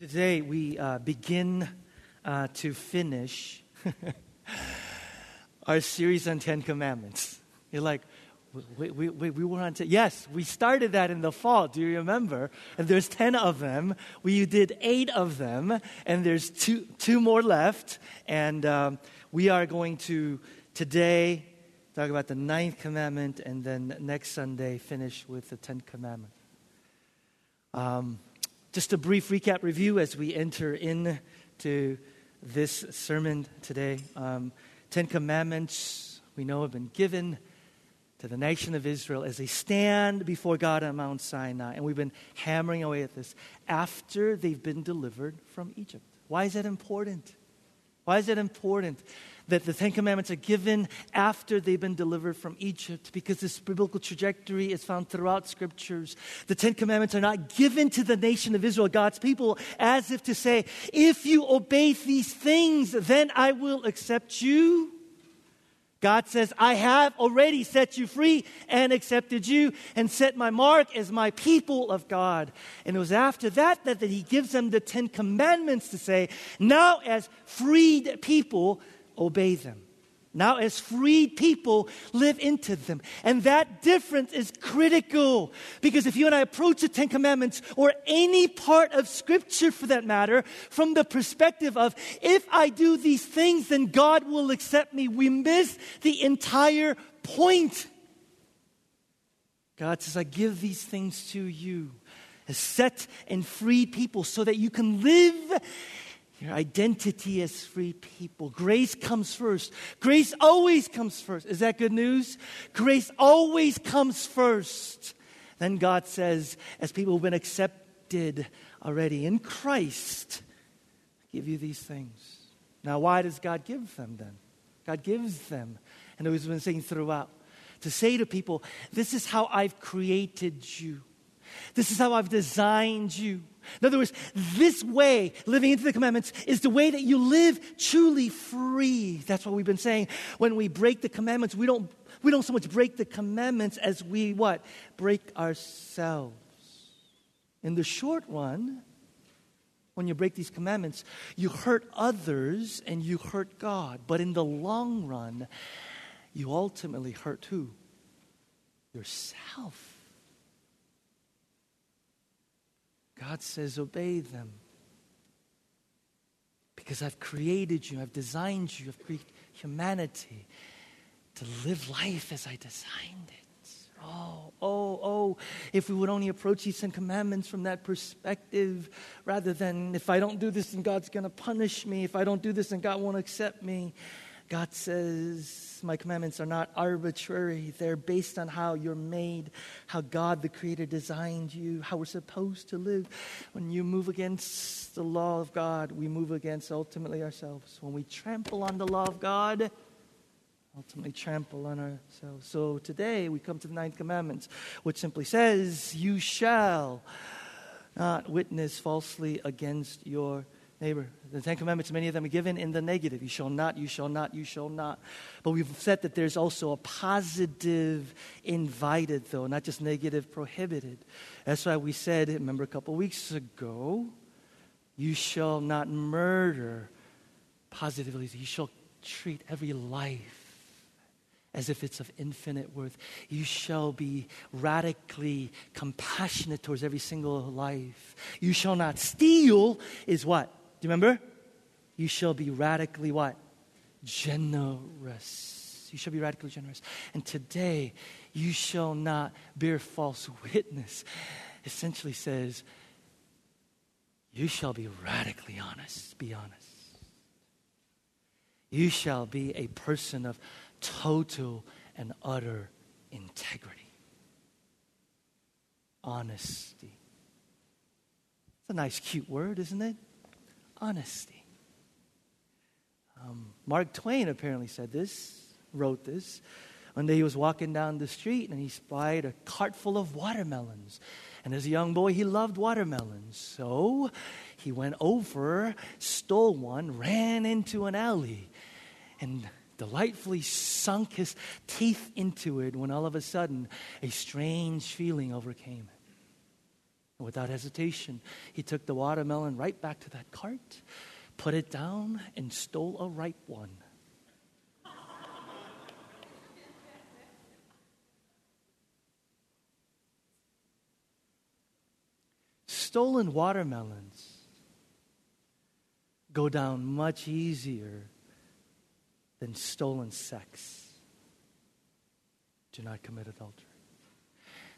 Today we uh, begin uh, to finish our series on Ten Commandments. You're like, we, we, we, we were on ten. Yes, we started that in the fall. Do you remember? And there's ten of them. We did eight of them, and there's two, two more left. And um, we are going to today talk about the ninth commandment, and then next Sunday finish with the Ten Commandments. Um, just a brief recap review as we enter into this sermon today. Um, Ten Commandments, we know, have been given to the nation of Israel as they stand before God on Mount Sinai. And we've been hammering away at this after they've been delivered from Egypt. Why is that important? Why is that important? That the Ten Commandments are given after they've been delivered from Egypt because this biblical trajectory is found throughout scriptures. The Ten Commandments are not given to the nation of Israel, God's people, as if to say, if you obey these things, then I will accept you. God says, I have already set you free and accepted you and set my mark as my people of God. And it was after that, that that He gives them the Ten Commandments to say, now as freed people, obey them. Now, as freed people, live into them. And that difference is critical because if you and I approach the Ten Commandments or any part of Scripture for that matter from the perspective of, if I do these things, then God will accept me, we miss the entire point. God says, I give these things to you as set and free people so that you can live your identity as free people. Grace comes first. Grace always comes first. Is that good news? Grace always comes first. Then God says, as people who've been accepted already in Christ, I give you these things. Now, why does God give them then? God gives them. And we've been saying throughout to say to people, this is how I've created you. This is how I've designed you. In other words, this way, living into the commandments, is the way that you live truly free. That's what we've been saying. When we break the commandments, we don't, we don't so much break the commandments as we what? Break ourselves. In the short run, when you break these commandments, you hurt others and you hurt God. But in the long run, you ultimately hurt who? Yourself. God says, obey them. Because I've created you, I've designed you, I've created humanity to live life as I designed it. Oh, oh, oh, if we would only approach these Ten Commandments from that perspective rather than if I don't do this, then God's going to punish me. If I don't do this, then God won't accept me. God says, My commandments are not arbitrary. They're based on how you're made, how God the Creator designed you, how we're supposed to live. When you move against the law of God, we move against ultimately ourselves. When we trample on the law of God, ultimately trample on ourselves. So today we come to the ninth commandment, which simply says, You shall not witness falsely against your neighbor. The Ten Commandments, many of them are given in the negative. You shall not, you shall not, you shall not. But we've said that there's also a positive invited, though, not just negative prohibited. That's why we said, remember a couple weeks ago, you shall not murder. Positively, you shall treat every life as if it's of infinite worth. You shall be radically compassionate towards every single life. You shall not steal, is what? Do you remember? You shall be radically what? Generous. You shall be radically generous. And today, you shall not bear false witness. Essentially says, you shall be radically honest. Be honest. You shall be a person of total and utter integrity. Honesty. It's a nice, cute word, isn't it? Honesty. Um, Mark Twain apparently said this, wrote this. One day he was walking down the street and he spied a cart full of watermelons. And as a young boy, he loved watermelons. So he went over, stole one, ran into an alley, and delightfully sunk his teeth into it when all of a sudden a strange feeling overcame him. And without hesitation, he took the watermelon right back to that cart, put it down, and stole a ripe one. Stolen watermelons go down much easier than stolen sex. Do not commit adultery.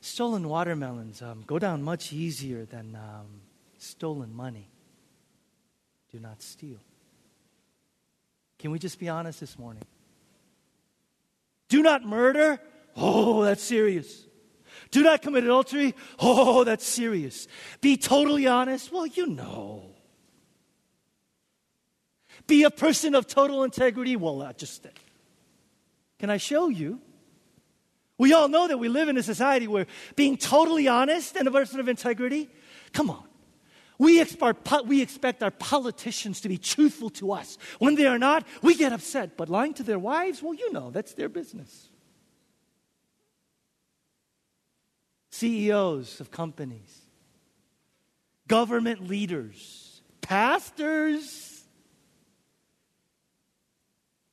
Stolen watermelons um, go down much easier than um, stolen money. Do not steal. Can we just be honest this morning? Do not murder. Oh, that's serious. Do not commit adultery. Oh, that's serious. Be totally honest. Well, you know. Be a person of total integrity. Well, not just. Can I show you? We all know that we live in a society where being totally honest and a person of integrity, come on. We expect, we expect our politicians to be truthful to us. When they are not, we get upset. But lying to their wives, well, you know, that's their business. CEOs of companies, government leaders, pastors.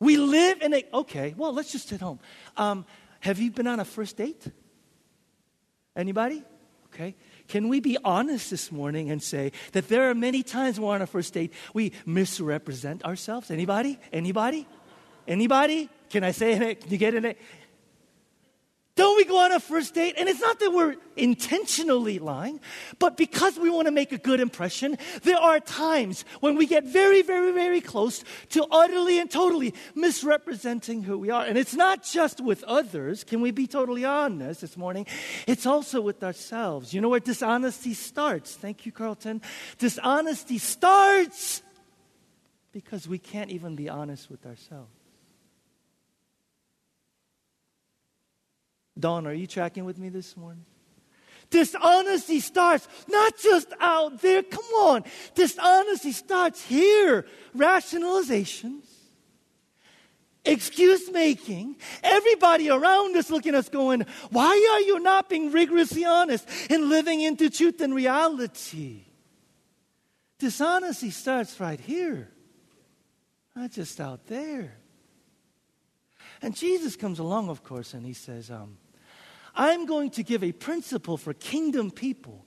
We live in a, okay, well, let's just sit home. Um, have you been on a first date? Anybody? Okay. Can we be honest this morning and say that there are many times we're on a first date we misrepresent ourselves? Anybody? Anybody? Anybody? Can I say it? Can you get in it? Don't we go on a first date? And it's not that we're intentionally lying, but because we want to make a good impression, there are times when we get very, very, very close to utterly and totally misrepresenting who we are. And it's not just with others. Can we be totally honest this morning? It's also with ourselves. You know where dishonesty starts? Thank you, Carlton. Dishonesty starts because we can't even be honest with ourselves. Dawn, are you tracking with me this morning? Dishonesty starts not just out there. Come on. Dishonesty starts here. Rationalizations, excuse making. Everybody around us looking at us going, why are you not being rigorously honest and living into truth and reality? Dishonesty starts right here, not just out there. And Jesus comes along, of course, and he says, um, I'm going to give a principle for kingdom people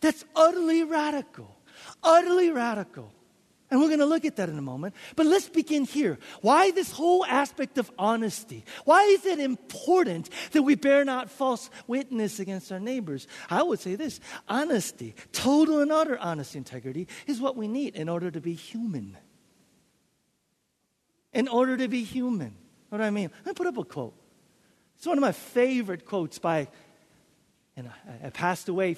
that's utterly radical. Utterly radical. And we're going to look at that in a moment. But let's begin here. Why this whole aspect of honesty? Why is it important that we bear not false witness against our neighbors? I would say this honesty, total and utter honesty, integrity, is what we need in order to be human. In order to be human. What do I mean? Let me put up a quote. It's one of my favorite quotes by, and I, I passed away.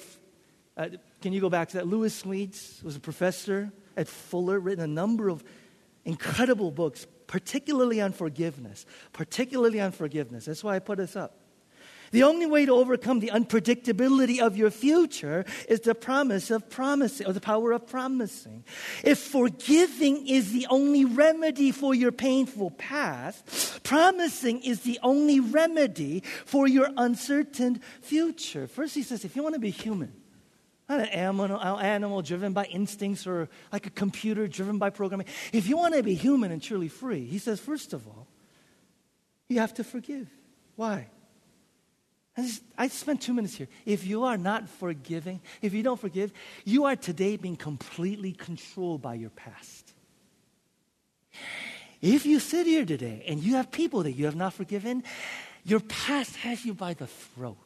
Uh, can you go back to that? Lewis Smedes was a professor at Fuller, written a number of incredible books, particularly on forgiveness. Particularly on forgiveness. That's why I put this up. The only way to overcome the unpredictability of your future is the promise of promising, or the power of promising. If forgiving is the only remedy for your painful past, promising is the only remedy for your uncertain future. First, he says, if you want to be human, not an animal, animal driven by instincts or like a computer driven by programming. If you want to be human and truly free, he says, first of all, you have to forgive. Why? I, just, I spent two minutes here. If you are not forgiving, if you don't forgive, you are today being completely controlled by your past. If you sit here today and you have people that you have not forgiven, your past has you by the throat.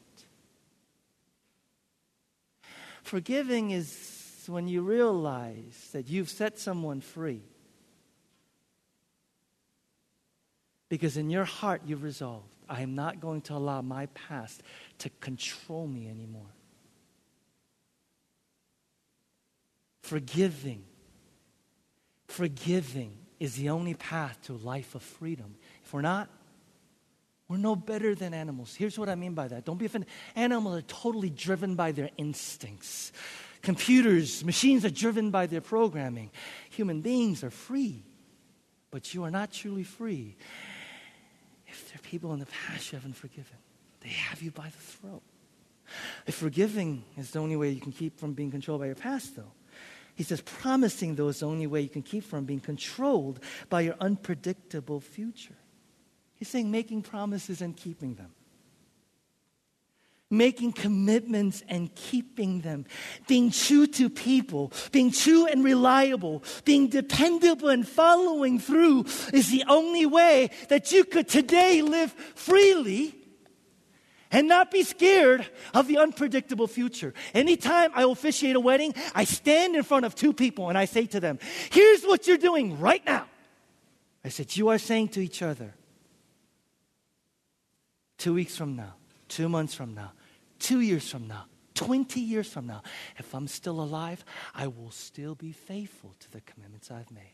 Forgiving is when you realize that you've set someone free. Because in your heart, you've resolved I am not going to allow my past to control me anymore. Forgiving. Forgiving is the only path to a life of freedom. If we're not, we're no better than animals. Here's what I mean by that. Don't be offended. Animals are totally driven by their instincts. Computers, machines are driven by their programming. Human beings are free, but you are not truly free people in the past you haven't forgiven, they have you by the throat. If forgiving is the only way you can keep from being controlled by your past, though, he says promising, though, is the only way you can keep from being controlled by your unpredictable future. He's saying making promises and keeping them making commitments and keeping them, being true to people, being true and reliable, being dependable and following through is the only way that you could today live freely and not be scared of the unpredictable future. Anytime I officiate a wedding, I stand in front of two people and I say to them, Here's what you're doing right now. I said, You are saying to each other, two weeks from now, two months from now, two years from now, 20 years from now, if I'm still alive, I will still be faithful to the commitments I've made.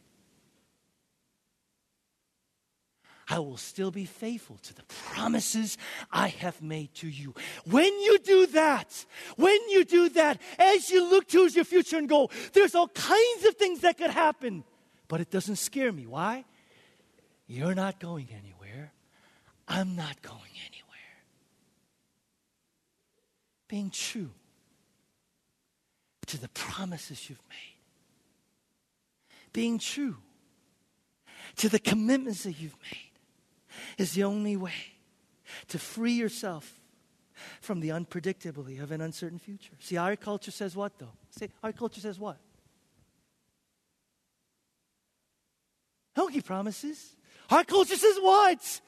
I will still be faithful to the promises I have made to you. When you do that, when you do that, as you look towards your future and go, there's all kinds of things that could happen, but it doesn't scare me. Why? You're not going anywhere. I'm not going anywhere being true to the promises you've made, being true to the commitments that you've made is the only way to free yourself from the unpredictability of an uncertain future. See, our culture says what, though? See, our culture says what? Don't promises. Our culture says what?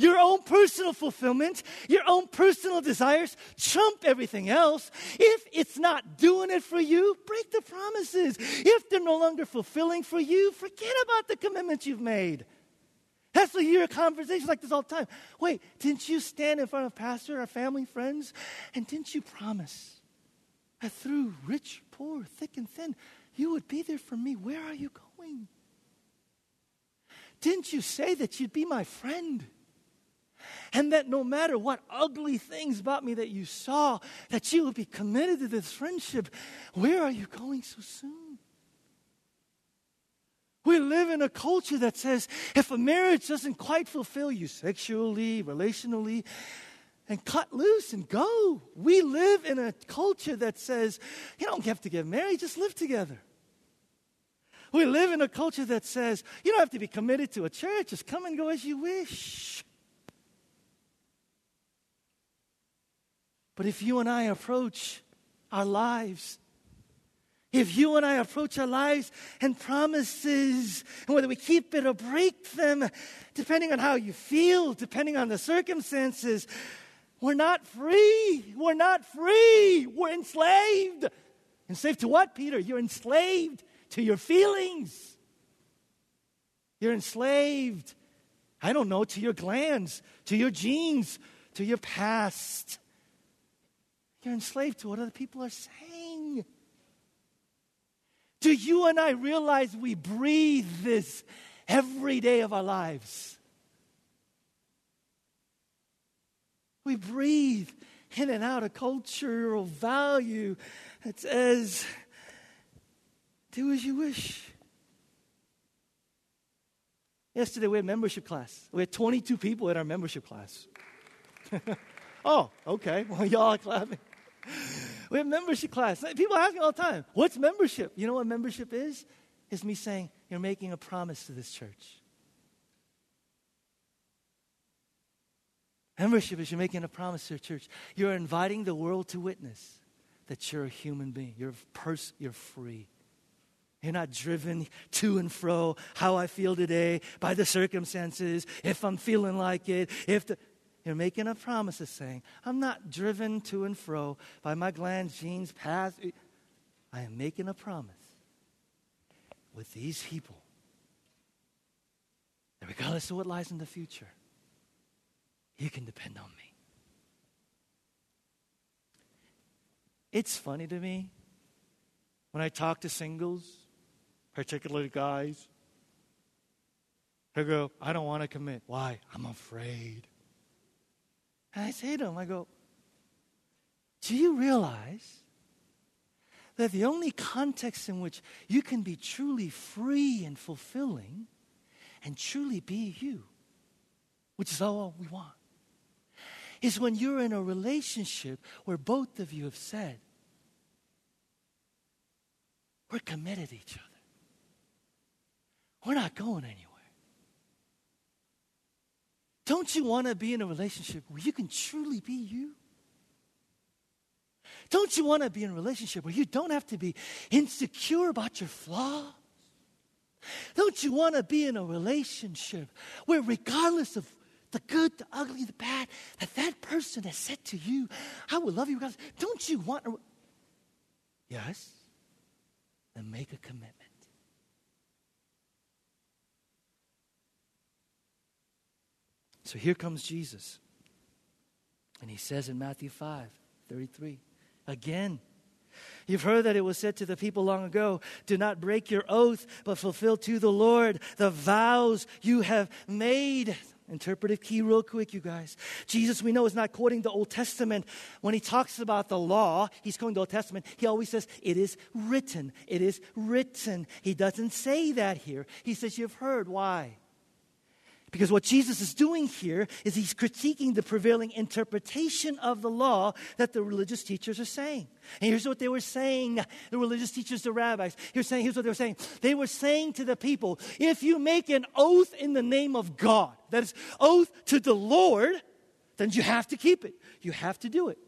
Your own personal fulfillment, your own personal desires trump everything else. If it's not doing it for you, break the promises. If they're no longer fulfilling for you, forget about the commitments you've made. That's why you hear conversations like this all the time. Wait, didn't you stand in front of pastor or family, friends, and didn't you promise that through rich, poor, thick, and thin, you would be there for me? Where are you going? Didn't you say that you'd be my friend? And that no matter what ugly things about me that you saw, that you would be committed to this friendship. Where are you going so soon? We live in a culture that says if a marriage doesn't quite fulfill you sexually, relationally, and cut loose and go. We live in a culture that says you don't have to get married, just live together. We live in a culture that says you don't have to be committed to a church, just come and go as you wish. But if you and I approach our lives, if you and I approach our lives and promises, and whether we keep it or break them, depending on how you feel, depending on the circumstances, we're not free. We're not free. We're enslaved. Enslaved to what, Peter? You're enslaved to your feelings. You're enslaved, I don't know, to your glands, to your genes, to your past. You're enslaved to what other people are saying. Do you and I realize we breathe this every day of our lives? We breathe in and out a cultural value that says, do as you wish. Yesterday we had membership class. We had 22 people in our membership class. oh, okay. Well, y'all are clapping. We have membership class. People ask me all the time, what's membership? You know what membership is? It's me saying, you're making a promise to this church. Membership is you're making a promise to your church. You're inviting the world to witness that you're a human being. You're pers- you're free. You're not driven to and fro how I feel today by the circumstances, if I'm feeling like it, if the you're making a promise of saying, I'm not driven to and fro by my glands, genes, past. I am making a promise with these people that regardless of what lies in the future, you can depend on me. It's funny to me when I talk to singles, particularly guys. They go, I don't want to commit. Why? I'm afraid. And I say to him, I go, Do you realize that the only context in which you can be truly free and fulfilling and truly be you, which is all we want, is when you're in a relationship where both of you have said, we're committed to each other. We're not going anywhere. Don't you want to be in a relationship where you can truly be you? Don't you want to be in a relationship where you don't have to be insecure about your flaws? Don't you want to be in a relationship where, regardless of the good, the ugly, the bad, that that person has said to you, I will love you regardless. Don't you want? Yes? Then make a commitment. So here comes Jesus. And he says in Matthew 5 33, again, You've heard that it was said to the people long ago, Do not break your oath, but fulfill to the Lord the vows you have made. Interpretive key, real quick, you guys. Jesus, we know, is not quoting the Old Testament. When he talks about the law, he's quoting the Old Testament. He always says, It is written. It is written. He doesn't say that here. He says, You've heard. Why? Because what Jesus is doing here is he's critiquing the prevailing interpretation of the law that the religious teachers are saying. And here's what they were saying the religious teachers, the rabbis. Here's, saying, here's what they were saying. They were saying to the people if you make an oath in the name of God, that is, oath to the Lord, then you have to keep it. You have to do it.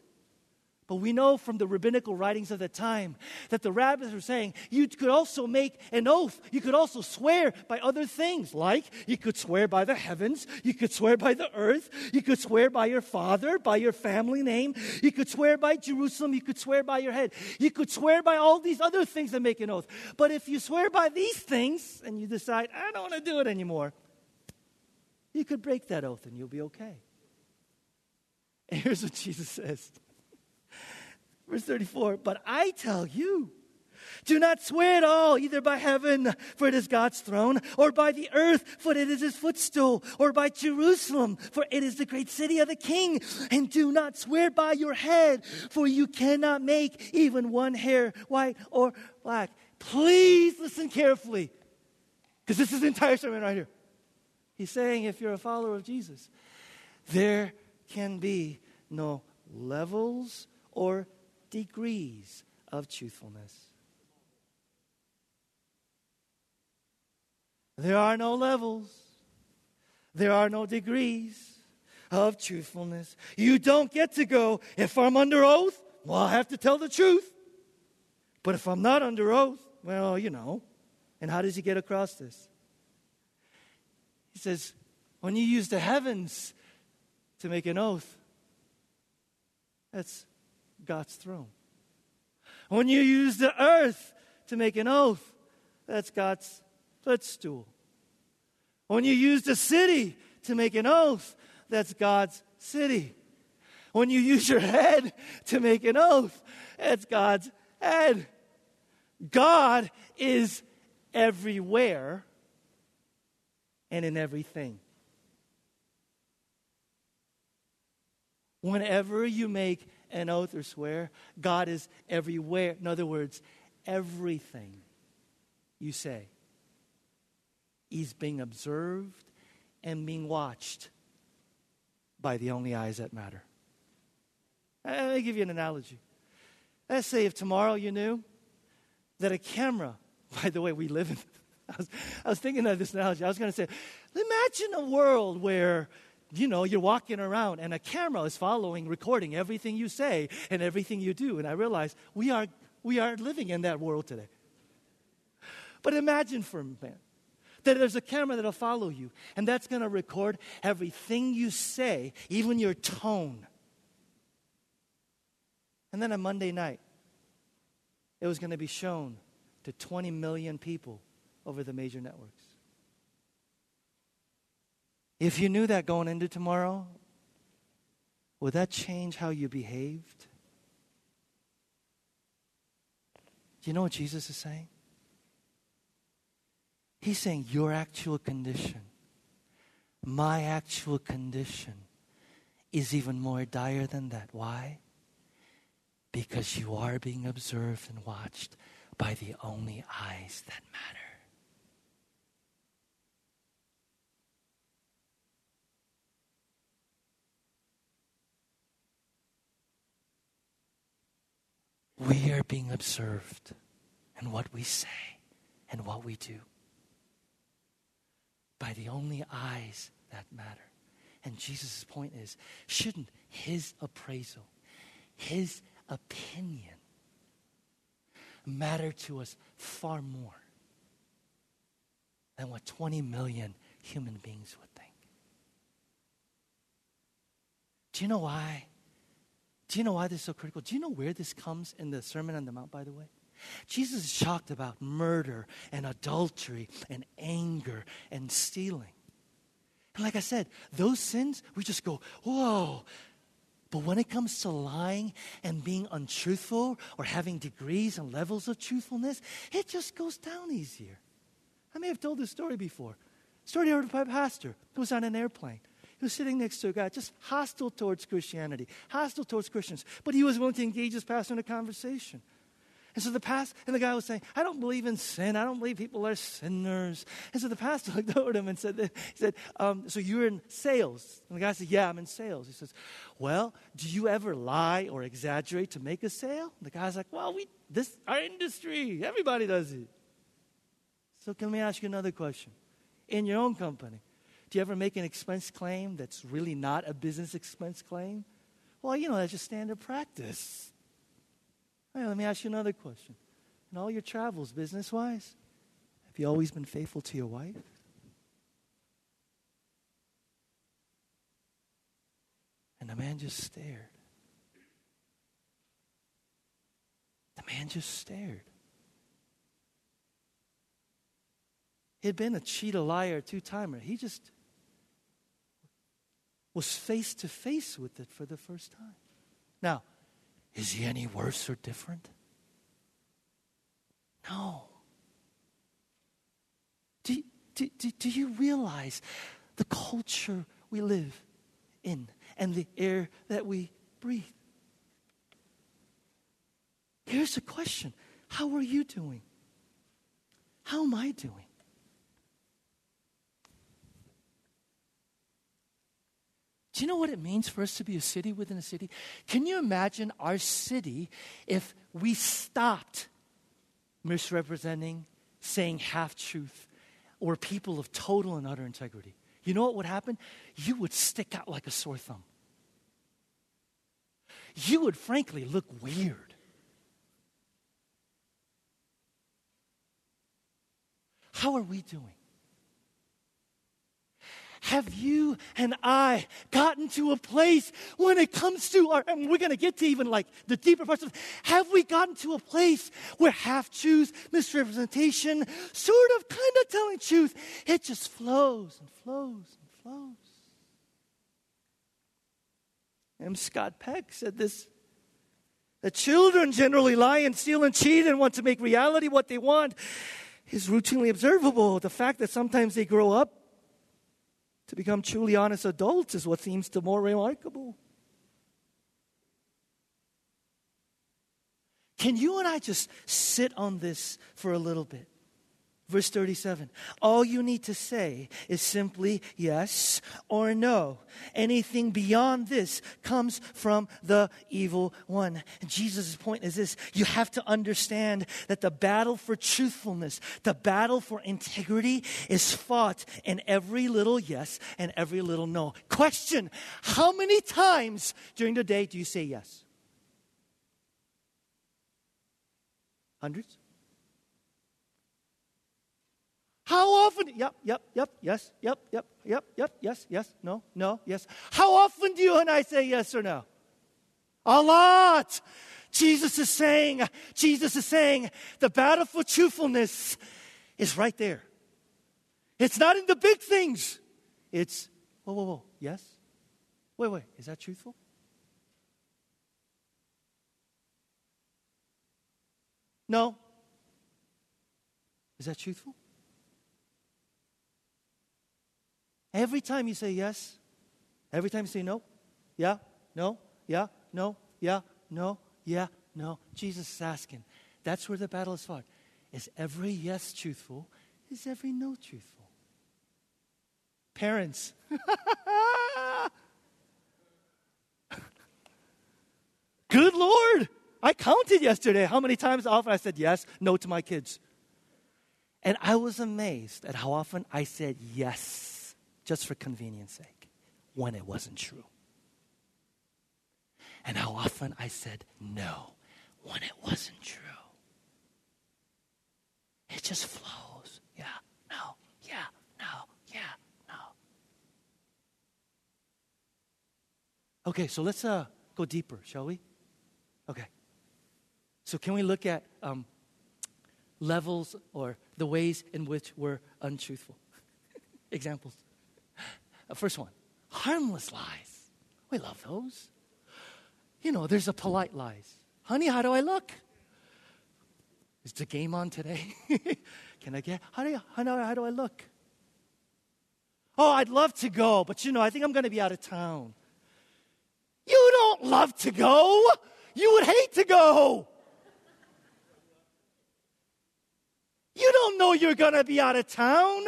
But we know from the rabbinical writings of the time that the rabbis were saying you could also make an oath. You could also swear by other things, like you could swear by the heavens, you could swear by the earth, you could swear by your father, by your family name, you could swear by Jerusalem, you could swear by your head, you could swear by all these other things that make an oath. But if you swear by these things and you decide, I don't want to do it anymore, you could break that oath and you'll be okay. And here's what Jesus says. Verse 34 But I tell you, do not swear at all, either by heaven, for it is God's throne, or by the earth, for it is his footstool, or by Jerusalem, for it is the great city of the king. And do not swear by your head, for you cannot make even one hair white or black. Please listen carefully, because this is the entire sermon right here. He's saying if you're a follower of Jesus, there can be no levels or degrees of truthfulness. There are no levels, there are no degrees of truthfulness. You don't get to go, if I'm under oath, well, I have to tell the truth. But if I'm not under oath, well, you know. And how does he get across this? He says, when you use the heavens to make an oath, that's God's throne. When you use the earth to make an oath, that's God's footstool. When you use the city to make an oath, that's God's city. When you use your head to make an oath, that's God's head. God is everywhere and in everything. Whenever you make an oath or swear, God is everywhere. In other words, everything you say is being observed and being watched by the only eyes that matter. Let me give you an analogy. Let's say if tomorrow you knew that a camera, by the way, we live in, I was, I was thinking of this analogy. I was going to say, imagine a world where you know, you're walking around and a camera is following, recording everything you say and everything you do. And I realize we are, we are living in that world today. But imagine for a minute that there's a camera that'll follow you, and that's going to record everything you say, even your tone. And then a Monday night, it was going to be shown to 20 million people over the major networks. If you knew that going into tomorrow, would that change how you behaved? Do you know what Jesus is saying? He's saying your actual condition, my actual condition, is even more dire than that. Why? Because you are being observed and watched by the only eyes that matter. We are being observed in what we say and what we do by the only eyes that matter. And Jesus' point is shouldn't his appraisal, his opinion, matter to us far more than what 20 million human beings would think? Do you know why? Do you know why this is so critical? Do you know where this comes in the Sermon on the Mount, by the way? Jesus is shocked about murder and adultery and anger and stealing. And like I said, those sins, we just go, whoa. But when it comes to lying and being untruthful or having degrees and levels of truthfulness, it just goes down easier. I may have told this story before. Story I heard by a pastor who was on an airplane. Was sitting next to a guy just hostile towards Christianity, hostile towards Christians, but he was willing to engage his pastor in a conversation. And so the pastor, and the guy was saying, I don't believe in sin. I don't believe people are sinners. And so the pastor looked over at him and said, he said, um, so you're in sales? And the guy said, yeah, I'm in sales. He says, well, do you ever lie or exaggerate to make a sale? And the guy's like, well, we, this, our industry, everybody does it. So can we ask you another question. In your own company, do you ever make an expense claim that's really not a business expense claim? Well, you know, that's just standard practice. Right, let me ask you another question. In all your travels, business wise, have you always been faithful to your wife? And the man just stared. The man just stared. He'd been a cheat, a liar, two timer. He just was face to face with it for the first time. Now, is he any worse or different? No. Do, do, do, do you realize the culture we live in and the air that we breathe? Here's a question How are you doing? How am I doing? Do you know what it means for us to be a city within a city? Can you imagine our city if we stopped misrepresenting, saying half truth, or people of total and utter integrity? You know what would happen? You would stick out like a sore thumb. You would frankly look weird. How are we doing? Have you and I gotten to a place when it comes to our, and we're going to get to even like the deeper parts of, have we gotten to a place where half truth, misrepresentation, sort of kind of telling truth, it just flows and flows and flows? M. Scott Peck said this the children generally lie and steal and cheat and want to make reality what they want is routinely observable. The fact that sometimes they grow up to become truly honest adults is what seems to more remarkable. Can you and I just sit on this for a little bit? Verse 37 All you need to say is simply yes or no. Anything beyond this comes from the evil one. Jesus' point is this you have to understand that the battle for truthfulness, the battle for integrity is fought in every little yes and every little no. Question How many times during the day do you say yes? Hundreds? How often? Yep, yep, yep, yes, yep, yep, yep, yep, yes, yes, no, no, yes. How often do you and I say yes or no? A lot. Jesus is saying, Jesus is saying, the battle for truthfulness is right there. It's not in the big things. It's, whoa, whoa, whoa, yes? Wait, wait, is that truthful? No. Is that truthful? Every time you say yes, every time you say no, yeah, no, yeah, no, yeah, no, yeah, no, Jesus is asking. That's where the battle is fought. Is every yes truthful? Is every no truthful? Parents. Good Lord. I counted yesterday how many times often I said yes, no to my kids. And I was amazed at how often I said yes just for convenience sake when it wasn't true. And how often I said no when it wasn't true. It just flows. Yeah, no, yeah, no, yeah, no. Okay, so let's uh, go deeper, shall we? Okay. So, can we look at um, levels or the ways in which we're untruthful? Examples. Uh, first one harmless lies. We love those. You know, there's a polite lies. Honey, how do I look? Is the game on today? Can I get, how do, you, how, how do I look? Oh, I'd love to go, but you know, I think I'm going to be out of town. You don't love to go. You would hate to go. You don't know you're going to be out of town.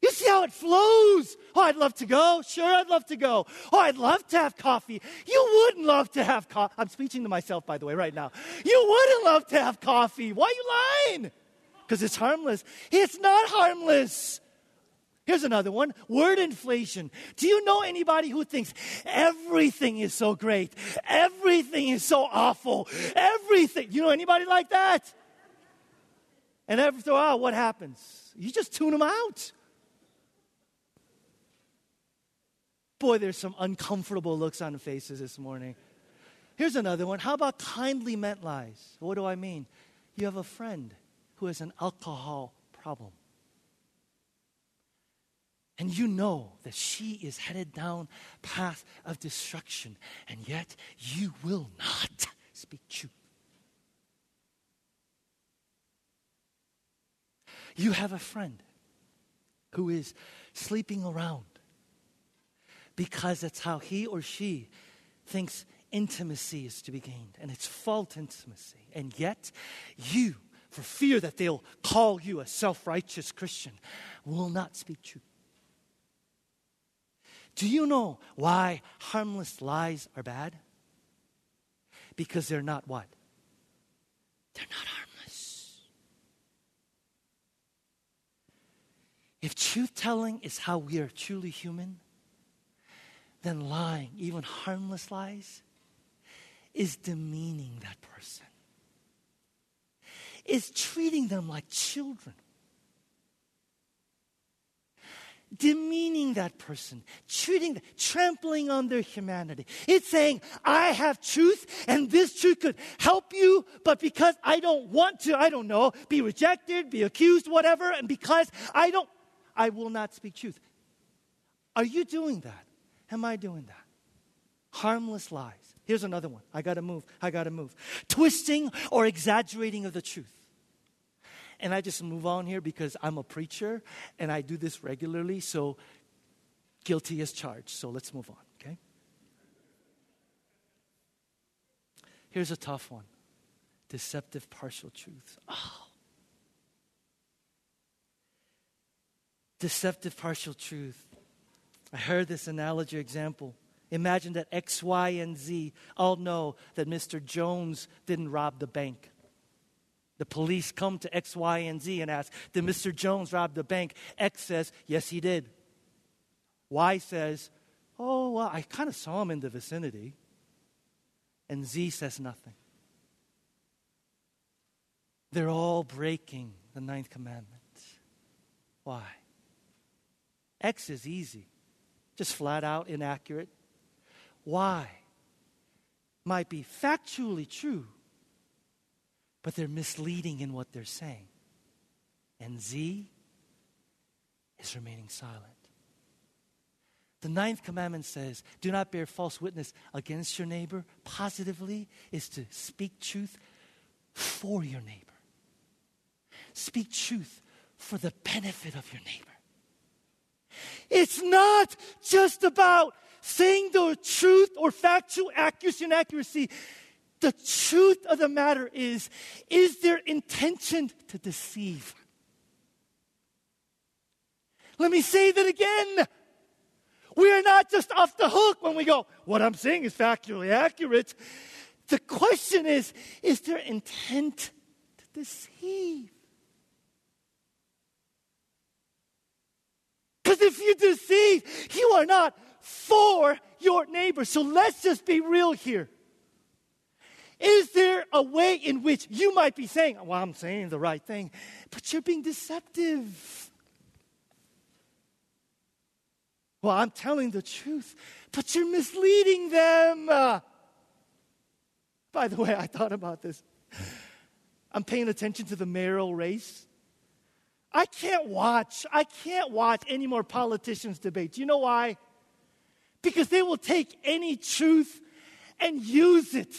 You see how it flows. Oh, I'd love to go. Sure, I'd love to go. Oh, I'd love to have coffee. You wouldn't love to have coffee. I'm speaking to myself, by the way, right now. You wouldn't love to have coffee. Why are you lying? Because it's harmless. It's not harmless. Here's another one word inflation. Do you know anybody who thinks everything is so great? Everything is so awful. Everything. You know anybody like that? And after a while, what happens? You just tune them out. Boy, there's some uncomfortable looks on faces this morning. Here's another one. How about kindly meant lies? What do I mean? You have a friend who has an alcohol problem. And you know that she is headed down path of destruction, and yet you will not speak truth. You have a friend who is sleeping around because that's how he or she thinks intimacy is to be gained, and it's false intimacy. And yet, you, for fear that they'll call you a self righteous Christian, will not speak truth. Do you know why harmless lies are bad? Because they're not what? They're not harmless. If truth telling is how we are truly human, then lying, even harmless lies, is demeaning that person, is treating them like children. Demeaning that person, treating, trampling on their humanity. It's saying, I have truth and this truth could help you, but because I don't want to, I don't know, be rejected, be accused, whatever, and because I don't, I will not speak truth. Are you doing that? Am I doing that? Harmless lies. Here's another one. I gotta move. I gotta move. Twisting or exaggerating of the truth. And I just move on here because I'm a preacher and I do this regularly, so guilty as charged. So let's move on, okay? Here's a tough one deceptive partial truths. Oh. Deceptive partial truth. I heard this analogy example. Imagine that X, Y, and Z all know that Mr. Jones didn't rob the bank. The police come to X, Y, and Z and ask, Did Mr. Jones rob the bank? X says, Yes, he did. Y says, Oh, well, I kind of saw him in the vicinity. And Z says nothing. They're all breaking the ninth commandment. Why? X is easy just flat out inaccurate. Why? Might be factually true, but they're misleading in what they're saying. And Z is remaining silent. The ninth commandment says, Do not bear false witness against your neighbor. Positively is to speak truth for your neighbor. Speak truth for the benefit of your neighbor. It's not just about saying the truth or factual accuracy and accuracy. The truth of the matter is, is there intention to deceive? Let me say that again. We are not just off the hook when we go, what I'm saying is factually accurate. The question is is there intent to deceive? Because if you deceive, you are not for your neighbor. So let's just be real here. Is there a way in which you might be saying, Well, I'm saying the right thing, but you're being deceptive? Well, I'm telling the truth, but you're misleading them. Uh, by the way, I thought about this. I'm paying attention to the mayoral race. I can't watch, I can't watch any more politicians debate. You know why? Because they will take any truth and use it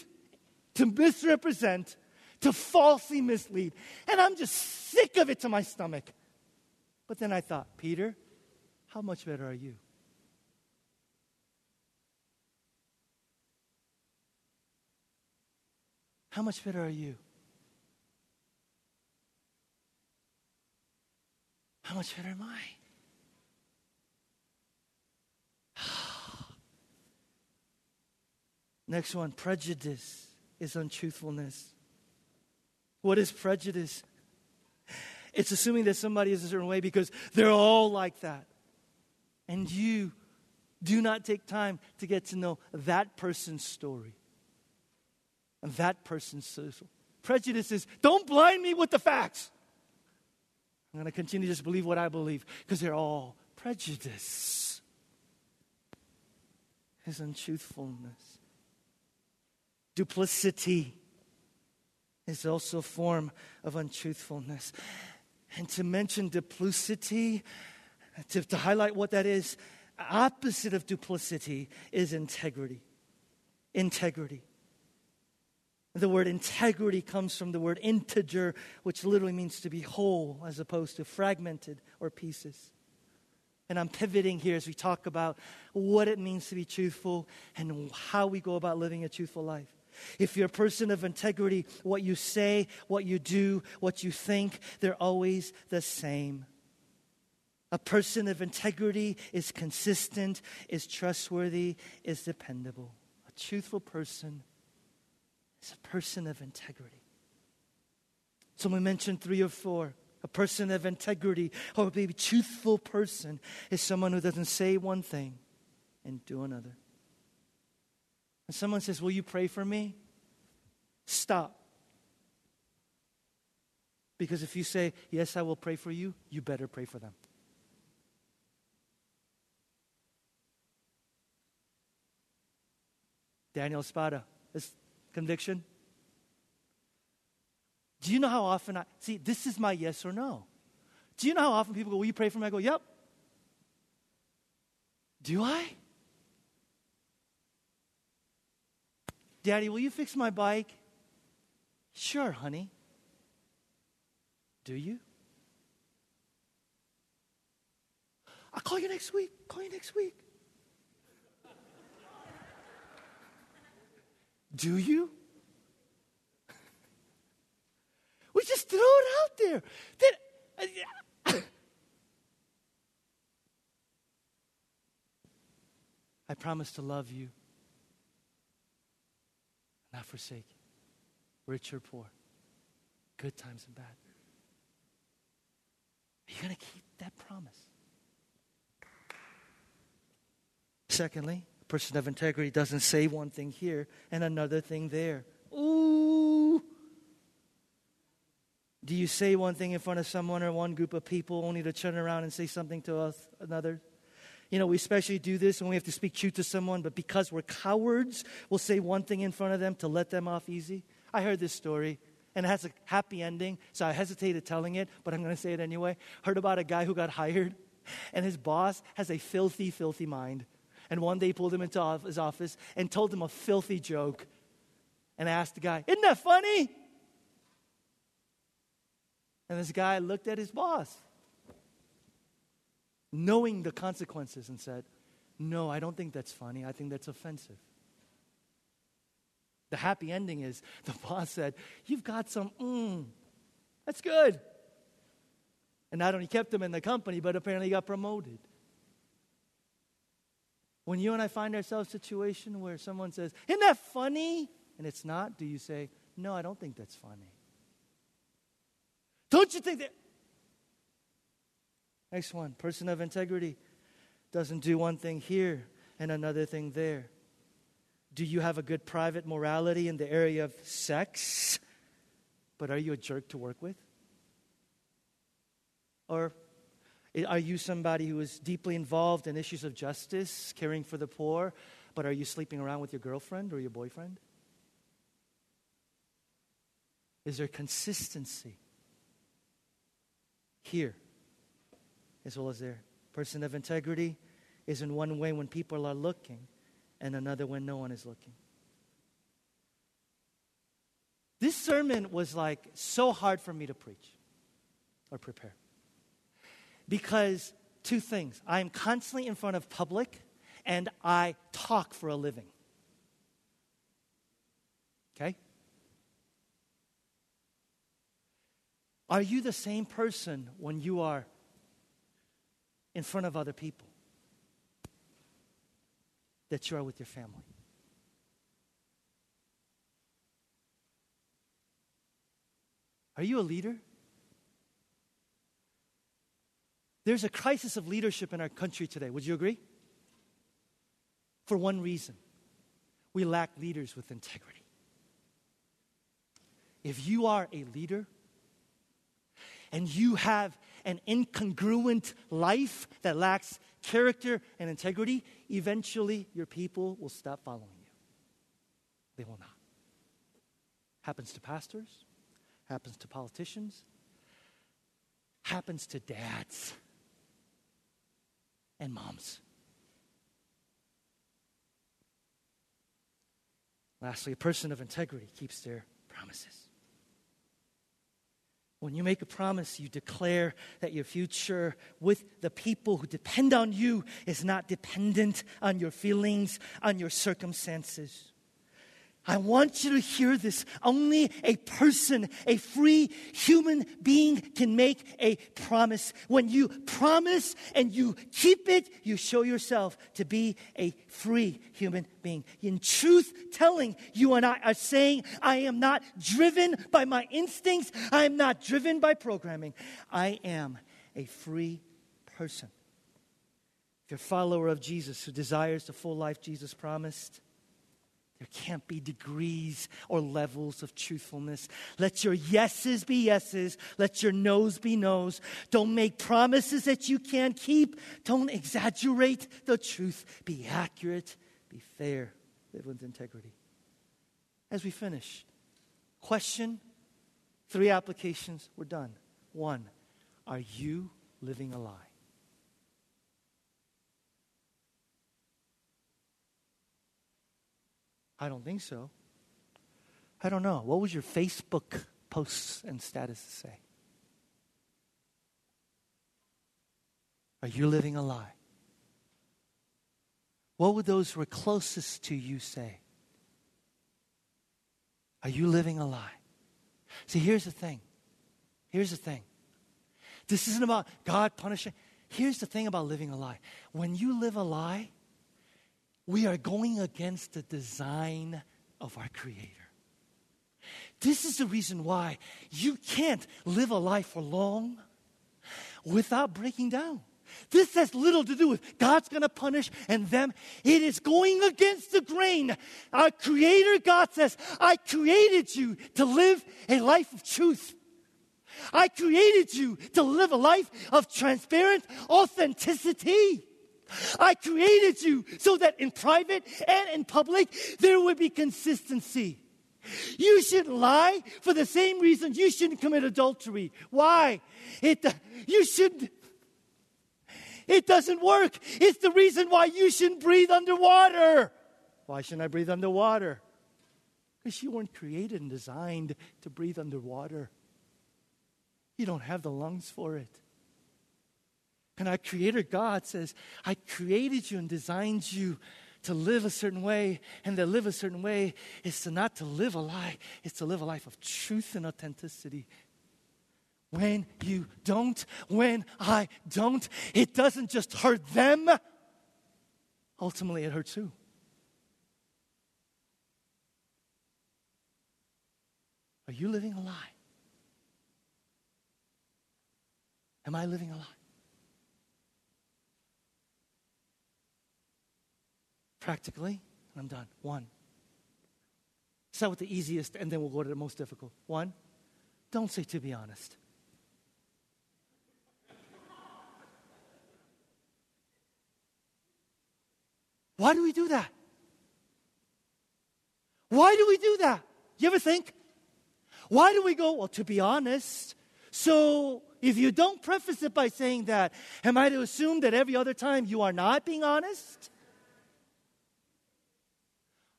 to misrepresent, to falsely mislead. And I'm just sick of it to my stomach. But then I thought, Peter, how much better are you? How much better are you? How much better am I? Next one prejudice is untruthfulness. What is prejudice? It's assuming that somebody is a certain way because they're all like that. And you do not take time to get to know that person's story and that person's social. Prejudice is don't blind me with the facts. I'm going to continue to just believe what I believe because they're all prejudice. Is untruthfulness. Duplicity is also a form of untruthfulness. And to mention duplicity, to, to highlight what that is, opposite of duplicity is integrity. Integrity. The word integrity comes from the word integer, which literally means to be whole as opposed to fragmented or pieces. And I'm pivoting here as we talk about what it means to be truthful and how we go about living a truthful life. If you're a person of integrity, what you say, what you do, what you think, they're always the same. A person of integrity is consistent, is trustworthy, is dependable. A truthful person is a person of integrity. So we mentioned three or four. A person of integrity or a maybe truthful person is someone who doesn't say one thing and do another. And someone says, Will you pray for me? Stop. Because if you say, Yes, I will pray for you, you better pray for them. Daniel Spada, this conviction. Do you know how often I see this is my yes or no? Do you know how often people go, Will you pray for me? I go, Yep. Do I? Daddy, will you fix my bike? Sure, honey. Do you? I'll call you next week. Call you next week. Do you? We just throw it out there. That, uh, I promise to love you not forsake you, rich or poor, good times and bad. Are you going to keep that promise? Secondly, person of integrity doesn't say one thing here and another thing there. Ooh. Do you say one thing in front of someone or one group of people only to turn around and say something to us, another? You know, we especially do this when we have to speak truth to someone, but because we're cowards, we'll say one thing in front of them to let them off easy. I heard this story, and it has a happy ending, so I hesitated telling it, but I'm going to say it anyway. Heard about a guy who got hired, and his boss has a filthy, filthy mind. And one day he pulled him into his office and told him a filthy joke. And asked the guy, Isn't that funny? And this guy looked at his boss knowing the consequences, and said, No, I don't think that's funny. I think that's offensive. The happy ending is the boss said, You've got some, mm, that's good. And not only kept him in the company, but apparently got promoted. When you and I find ourselves in a situation where someone says, Isn't that funny? and it's not, do you say, No, I don't think that's funny? Don't you think that? Next one person of integrity doesn't do one thing here and another thing there. Do you have a good private morality in the area of sex? But are you a jerk to work with? Or are you somebody who is deeply involved in issues of justice, caring for the poor, but are you sleeping around with your girlfriend or your boyfriend? Is there consistency here as well as there? Person of integrity is in one way when people are looking, and another when no one is looking. This sermon was like so hard for me to preach or prepare. Because two things I am constantly in front of public and I talk for a living. Okay? Are you the same person when you are in front of other people that you are with your family? Are you a leader? There's a crisis of leadership in our country today. Would you agree? For one reason we lack leaders with integrity. If you are a leader and you have an incongruent life that lacks character and integrity, eventually your people will stop following you. They will not. Happens to pastors, happens to politicians, happens to dads and moms. Lastly, a person of integrity keeps their promises. When you make a promise, you declare that your future with the people who depend on you is not dependent on your feelings, on your circumstances. I want you to hear this. Only a person, a free human being can make a promise. When you promise and you keep it, you show yourself to be a free human being. In truth telling, you and I are saying, I am not driven by my instincts. I am not driven by programming. I am a free person. If you're a follower of Jesus who desires the full life Jesus promised, there can't be degrees or levels of truthfulness. Let your yeses be yeses. Let your noes be noes. Don't make promises that you can't keep. Don't exaggerate the truth. Be accurate. Be fair. Live with integrity. As we finish, question, three applications, we're done. One, are you living a lie? I don't think so. I don't know. What would your Facebook posts and status say? Are you living a lie? What would those who are closest to you say? Are you living a lie? See, here's the thing. Here's the thing. This isn't about God punishing. Here's the thing about living a lie. When you live a lie, we are going against the design of our Creator. This is the reason why you can't live a life for long without breaking down. This has little to do with God's going to punish and them. It is going against the grain. Our Creator God says, I created you to live a life of truth. I created you to live a life of transparent authenticity. I created you so that in private and in public there would be consistency. You shouldn't lie for the same reason you shouldn't commit adultery. Why? It, you shouldn't. It doesn't work. It's the reason why you shouldn't breathe underwater. Why shouldn't I breathe underwater? Because you weren't created and designed to breathe underwater. You don't have the lungs for it. And our Creator God says, I created you and designed you to live a certain way, and to live a certain way is to not to live a lie, it's to live a life of truth and authenticity. When you don't, when I don't, it doesn't just hurt them, ultimately, it hurts you. Are you living a lie? Am I living a lie? Practically, and I'm done. One. Start with the easiest, and then we'll go to the most difficult. One, don't say to be honest. Why do we do that? Why do we do that? You ever think? Why do we go, well, to be honest? So if you don't preface it by saying that, am I to assume that every other time you are not being honest?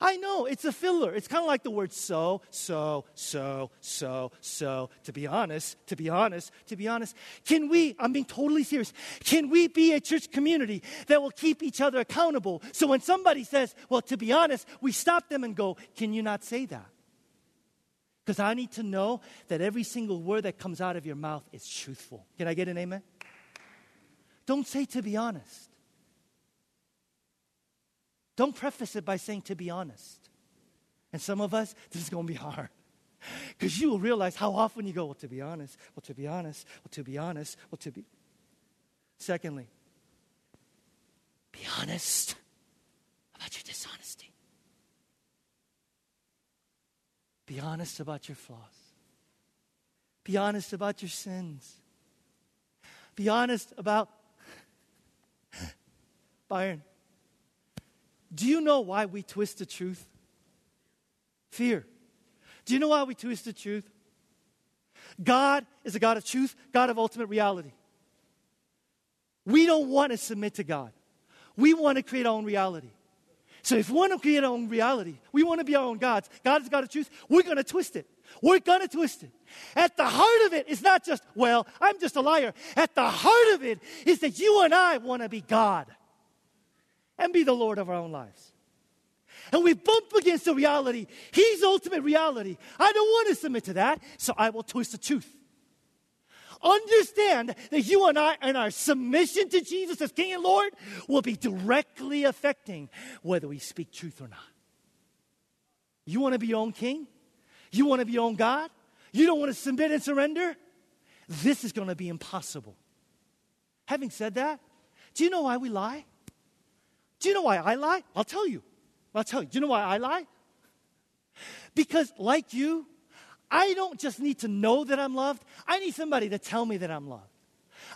I know, it's a filler. It's kind of like the word so, so, so, so, so. To be honest, to be honest, to be honest. Can we, I'm being totally serious, can we be a church community that will keep each other accountable? So when somebody says, well, to be honest, we stop them and go, can you not say that? Because I need to know that every single word that comes out of your mouth is truthful. Can I get an amen? Don't say to be honest. Don't preface it by saying, to be honest. And some of us, this is going to be hard. Because you will realize how often you go, well, to be honest, well, to be honest, well, to be honest, well, to be. Secondly, be honest about your dishonesty. Be honest about your flaws. Be honest about your sins. Be honest about Byron. Do you know why we twist the truth? Fear. Do you know why we twist the truth? God is a God of truth, God of ultimate reality. We don't want to submit to God. We want to create our own reality. So if we want to create our own reality, we want to be our own gods. God is God of truth. We're going to twist it. We're going to twist it. At the heart of it is not just, well, I'm just a liar. At the heart of it is that you and I want to be God and be the Lord of our own lives. And we bump against the reality. He's ultimate reality. I don't want to submit to that, so I will twist the truth. Understand that you and I and our submission to Jesus as King and Lord will be directly affecting whether we speak truth or not. You want to be your own king? You want to be your own God? You don't want to submit and surrender? This is going to be impossible. Having said that, do you know why we lie? Do you know why I lie? I'll tell you. I'll tell you. Do you know why I lie? Because, like you, I don't just need to know that I'm loved, I need somebody to tell me that I'm loved.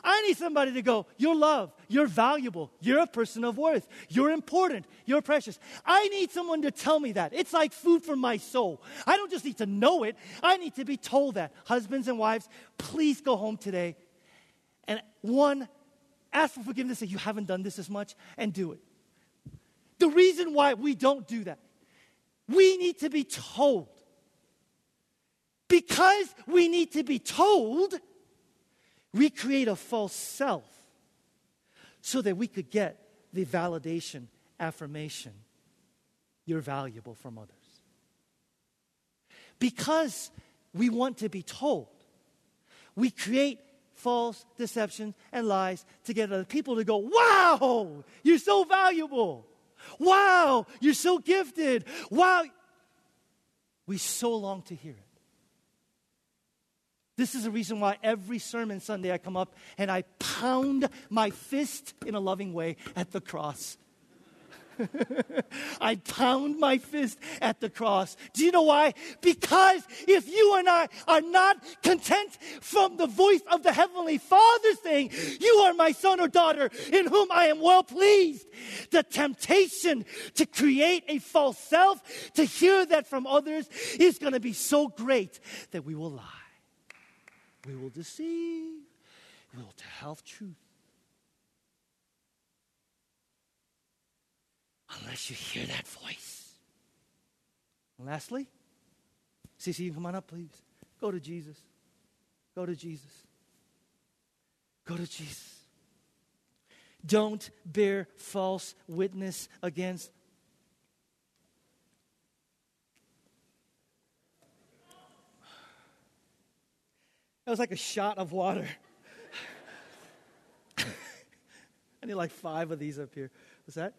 I need somebody to go, You're loved, you're valuable, you're a person of worth, you're important, you're precious. I need someone to tell me that. It's like food for my soul. I don't just need to know it, I need to be told that. Husbands and wives, please go home today and one, ask for forgiveness that you haven't done this as much and do it. The reason why we don't do that, we need to be told. Because we need to be told, we create a false self so that we could get the validation, affirmation, you're valuable from others. Because we want to be told, we create false deceptions and lies to get other people to go, wow, you're so valuable. Wow, you're so gifted. Wow. We so long to hear it. This is the reason why every sermon Sunday I come up and I pound my fist in a loving way at the cross I pound my fist at the cross. Do you know why? Because if you and I are not content from the voice of the Heavenly Father saying, You are my son or daughter in whom I am well pleased, the temptation to create a false self, to hear that from others, is going to be so great that we will lie. We will deceive. We will tell truth. Unless you hear that voice. And lastly, Cece, you come on up, please. Go to Jesus. Go to Jesus. Go to Jesus. Don't bear false witness against. That was like a shot of water. I need like five of these up here. Was that?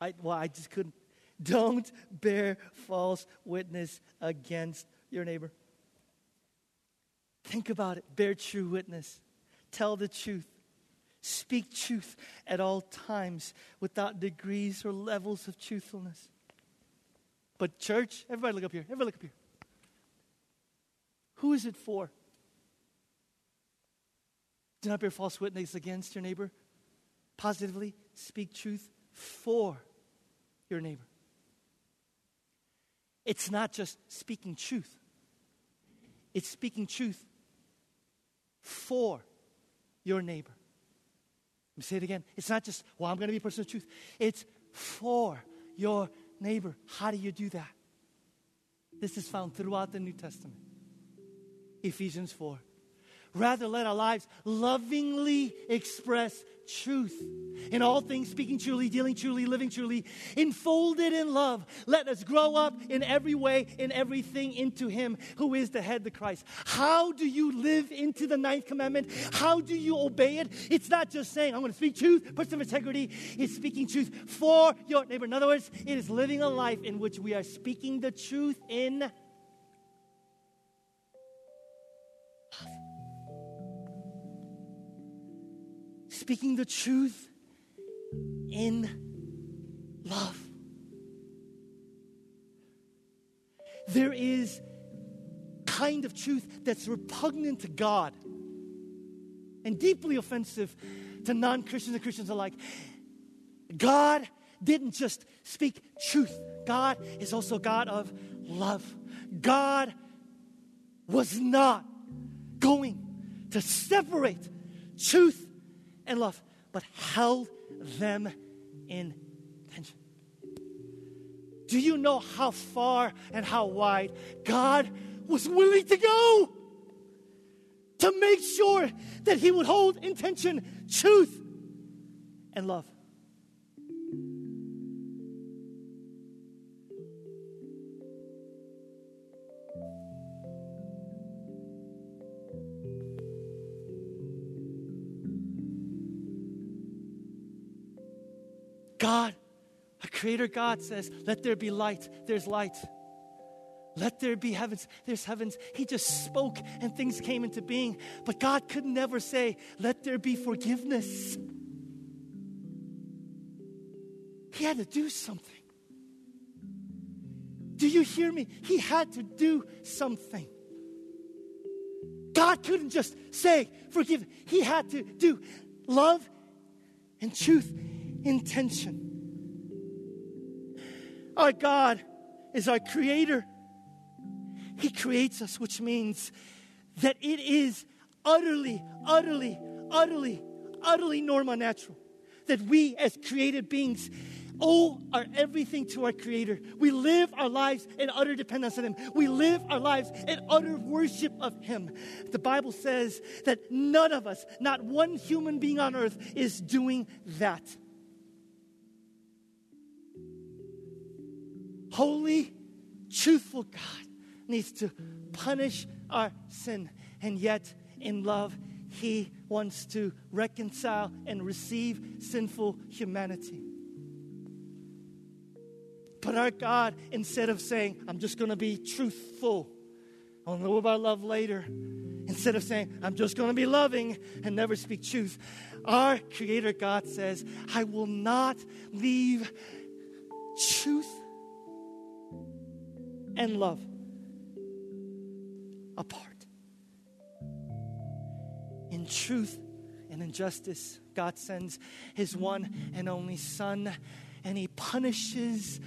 I, well, I just couldn't. Don't bear false witness against your neighbor. Think about it. Bear true witness. Tell the truth. Speak truth at all times without degrees or levels of truthfulness. But, church, everybody look up here. Everybody look up here. Who is it for? Do not bear false witness against your neighbor. Positively speak truth for your neighbor. It's not just speaking truth, it's speaking truth for your neighbor. Let me say it again. It's not just, well, I'm going to be a person of truth. It's for your neighbor. How do you do that? This is found throughout the New Testament. Ephesians 4. Rather, let our lives lovingly express truth. In all things, speaking truly, dealing truly, living truly, enfolded in love. Let us grow up in every way, in everything, into Him who is the head, the Christ. How do you live into the ninth commandment? How do you obey it? It's not just saying, I'm going to speak truth, person of integrity. It's speaking truth for your neighbor. In other words, it is living a life in which we are speaking the truth in speaking the truth in love. There is kind of truth that's repugnant to God and deeply offensive to non Christians and Christians alike. God didn't just speak truth, God is also God of love. God was not going to separate truth and love, but held them in tension. Do you know how far and how wide God was willing to go to make sure that He would hold intention, truth and love? Creator God says, Let there be light, there's light. Let there be heavens, there's heavens. He just spoke and things came into being. But God could never say, Let there be forgiveness. He had to do something. Do you hear me? He had to do something. God couldn't just say, Forgive. He had to do love and truth intention. Our God is our creator. He creates us, which means that it is utterly, utterly, utterly, utterly normal natural that we as created beings owe our everything to our Creator. We live our lives in utter dependence on Him. We live our lives in utter worship of Him. The Bible says that none of us, not one human being on earth, is doing that. Holy, truthful God needs to punish our sin. And yet, in love, He wants to reconcile and receive sinful humanity. But our God, instead of saying, I'm just going to be truthful, I'll know about love later, instead of saying, I'm just going to be loving and never speak truth, our Creator God says, I will not leave truth and love apart. In truth and in justice, God sends His one and only Son, and He punishes.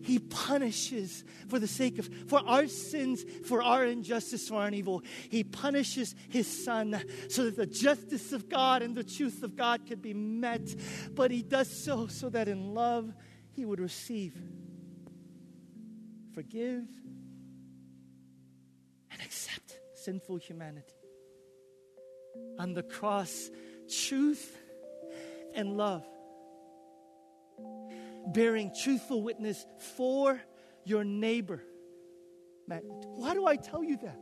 He punishes for the sake of, for our sins, for our injustice, for our evil. He punishes His Son so that the justice of God and the truth of God could be met. But He does so so that in love He would receive forgive and accept sinful humanity. On the cross, truth and love, bearing truthful witness for your neighbor. Why do I tell you that?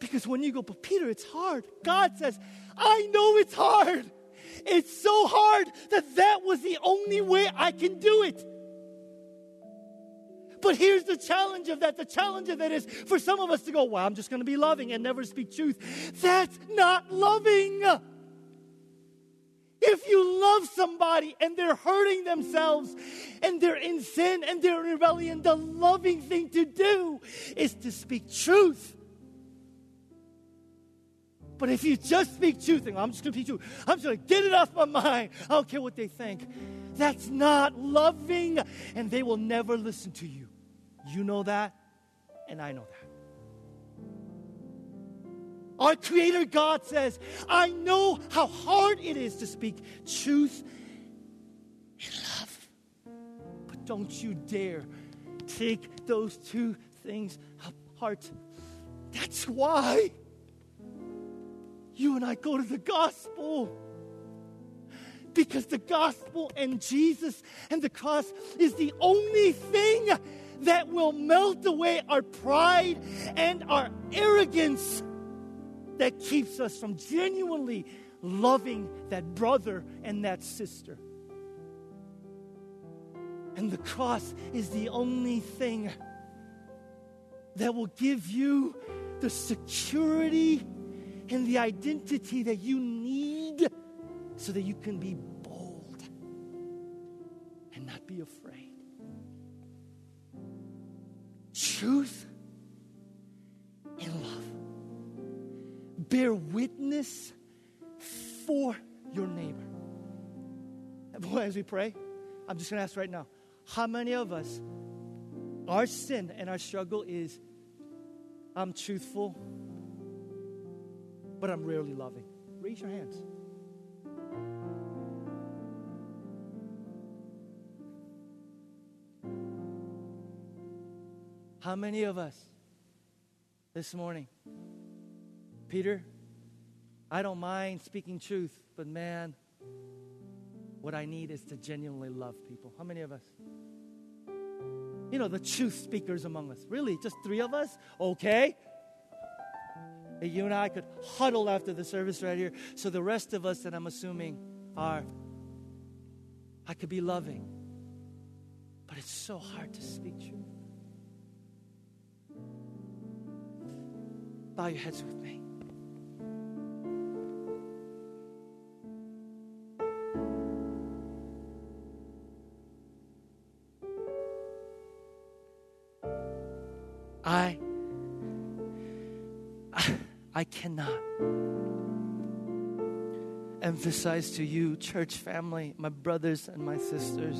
Because when you go, but Peter, it's hard. God says, I know it's hard. It's so hard that that was the only way I can do it. But here's the challenge of that. The challenge of that is for some of us to go, well, I'm just going to be loving and never speak truth. That's not loving. If you love somebody and they're hurting themselves and they're in sin and they're in rebellion, the loving thing to do is to speak truth. But if you just speak truth, and I'm just going to speak truth, I'm just going to get it off my mind. I don't care what they think. That's not loving, and they will never listen to you. You know that, and I know that. Our Creator God says, I know how hard it is to speak truth in love. But don't you dare take those two things apart. That's why you and I go to the gospel. Because the gospel and Jesus and the cross is the only thing that will melt away our pride and our arrogance that keeps us from genuinely loving that brother and that sister. And the cross is the only thing that will give you the security and the identity that you need so that you can be bold and not be afraid. Truth and love. Bear witness for your neighbor. Boy, as we pray, I'm just going to ask right now how many of us, our sin and our struggle is I'm truthful, but I'm rarely loving? Raise your hands. How many of us this morning, Peter, I don't mind speaking truth, but man, what I need is to genuinely love people. How many of us? You know, the truth speakers among us. Really, just three of us? Okay. You and I could huddle after the service right here. So the rest of us that I'm assuming are, I could be loving. But it's so hard to speak truth. Bow your heads with me. I, I, cannot emphasize to you, church family, my brothers and my sisters,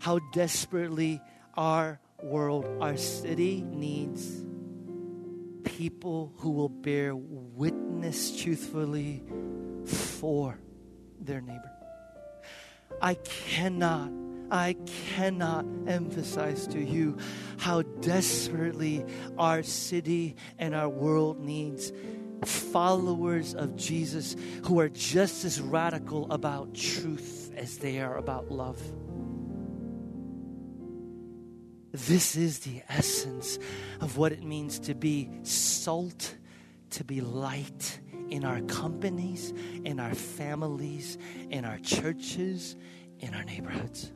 how desperately our world, our city needs people who will bear witness truthfully for their neighbor. I cannot, I cannot emphasize to you how desperately our city and our world needs followers of Jesus who are just as radical about truth as they are about love. This is the essence of what it means to be salt, to be light in our companies, in our families, in our churches, in our neighborhoods.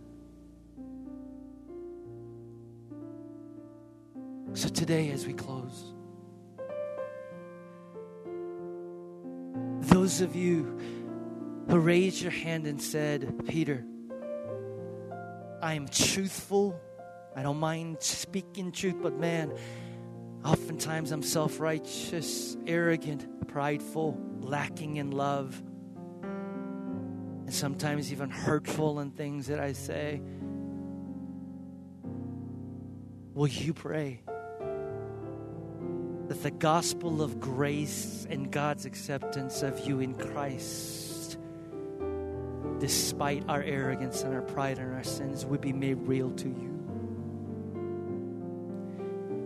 So today, as we close, those of you who raised your hand and said, Peter, I am truthful I don't mind speaking truth, but man, oftentimes I'm self righteous, arrogant, prideful, lacking in love, and sometimes even hurtful in things that I say. Will you pray that the gospel of grace and God's acceptance of you in Christ, despite our arrogance and our pride and our sins, would be made real to you?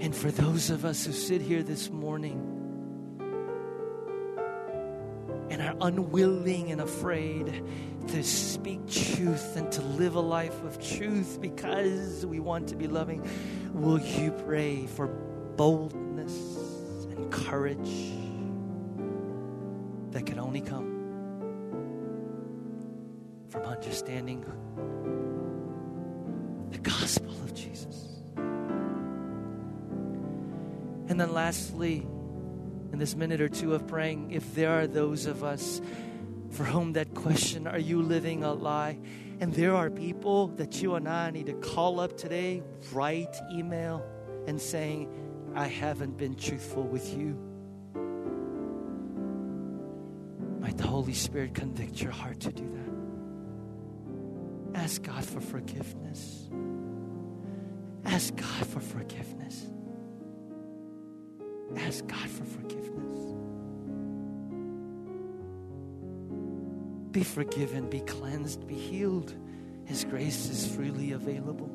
And for those of us who sit here this morning and are unwilling and afraid to speak truth and to live a life of truth because we want to be loving, will you pray for boldness and courage that can only come from understanding the gospel of Jesus. And then, lastly, in this minute or two of praying, if there are those of us for whom that question, are you living a lie? And there are people that you and I need to call up today, write, email, and saying, I haven't been truthful with you. Might the Holy Spirit convict your heart to do that? Ask God for forgiveness. Ask God for forgiveness. Ask God for forgiveness. Be forgiven, be cleansed, be healed. His grace is freely available.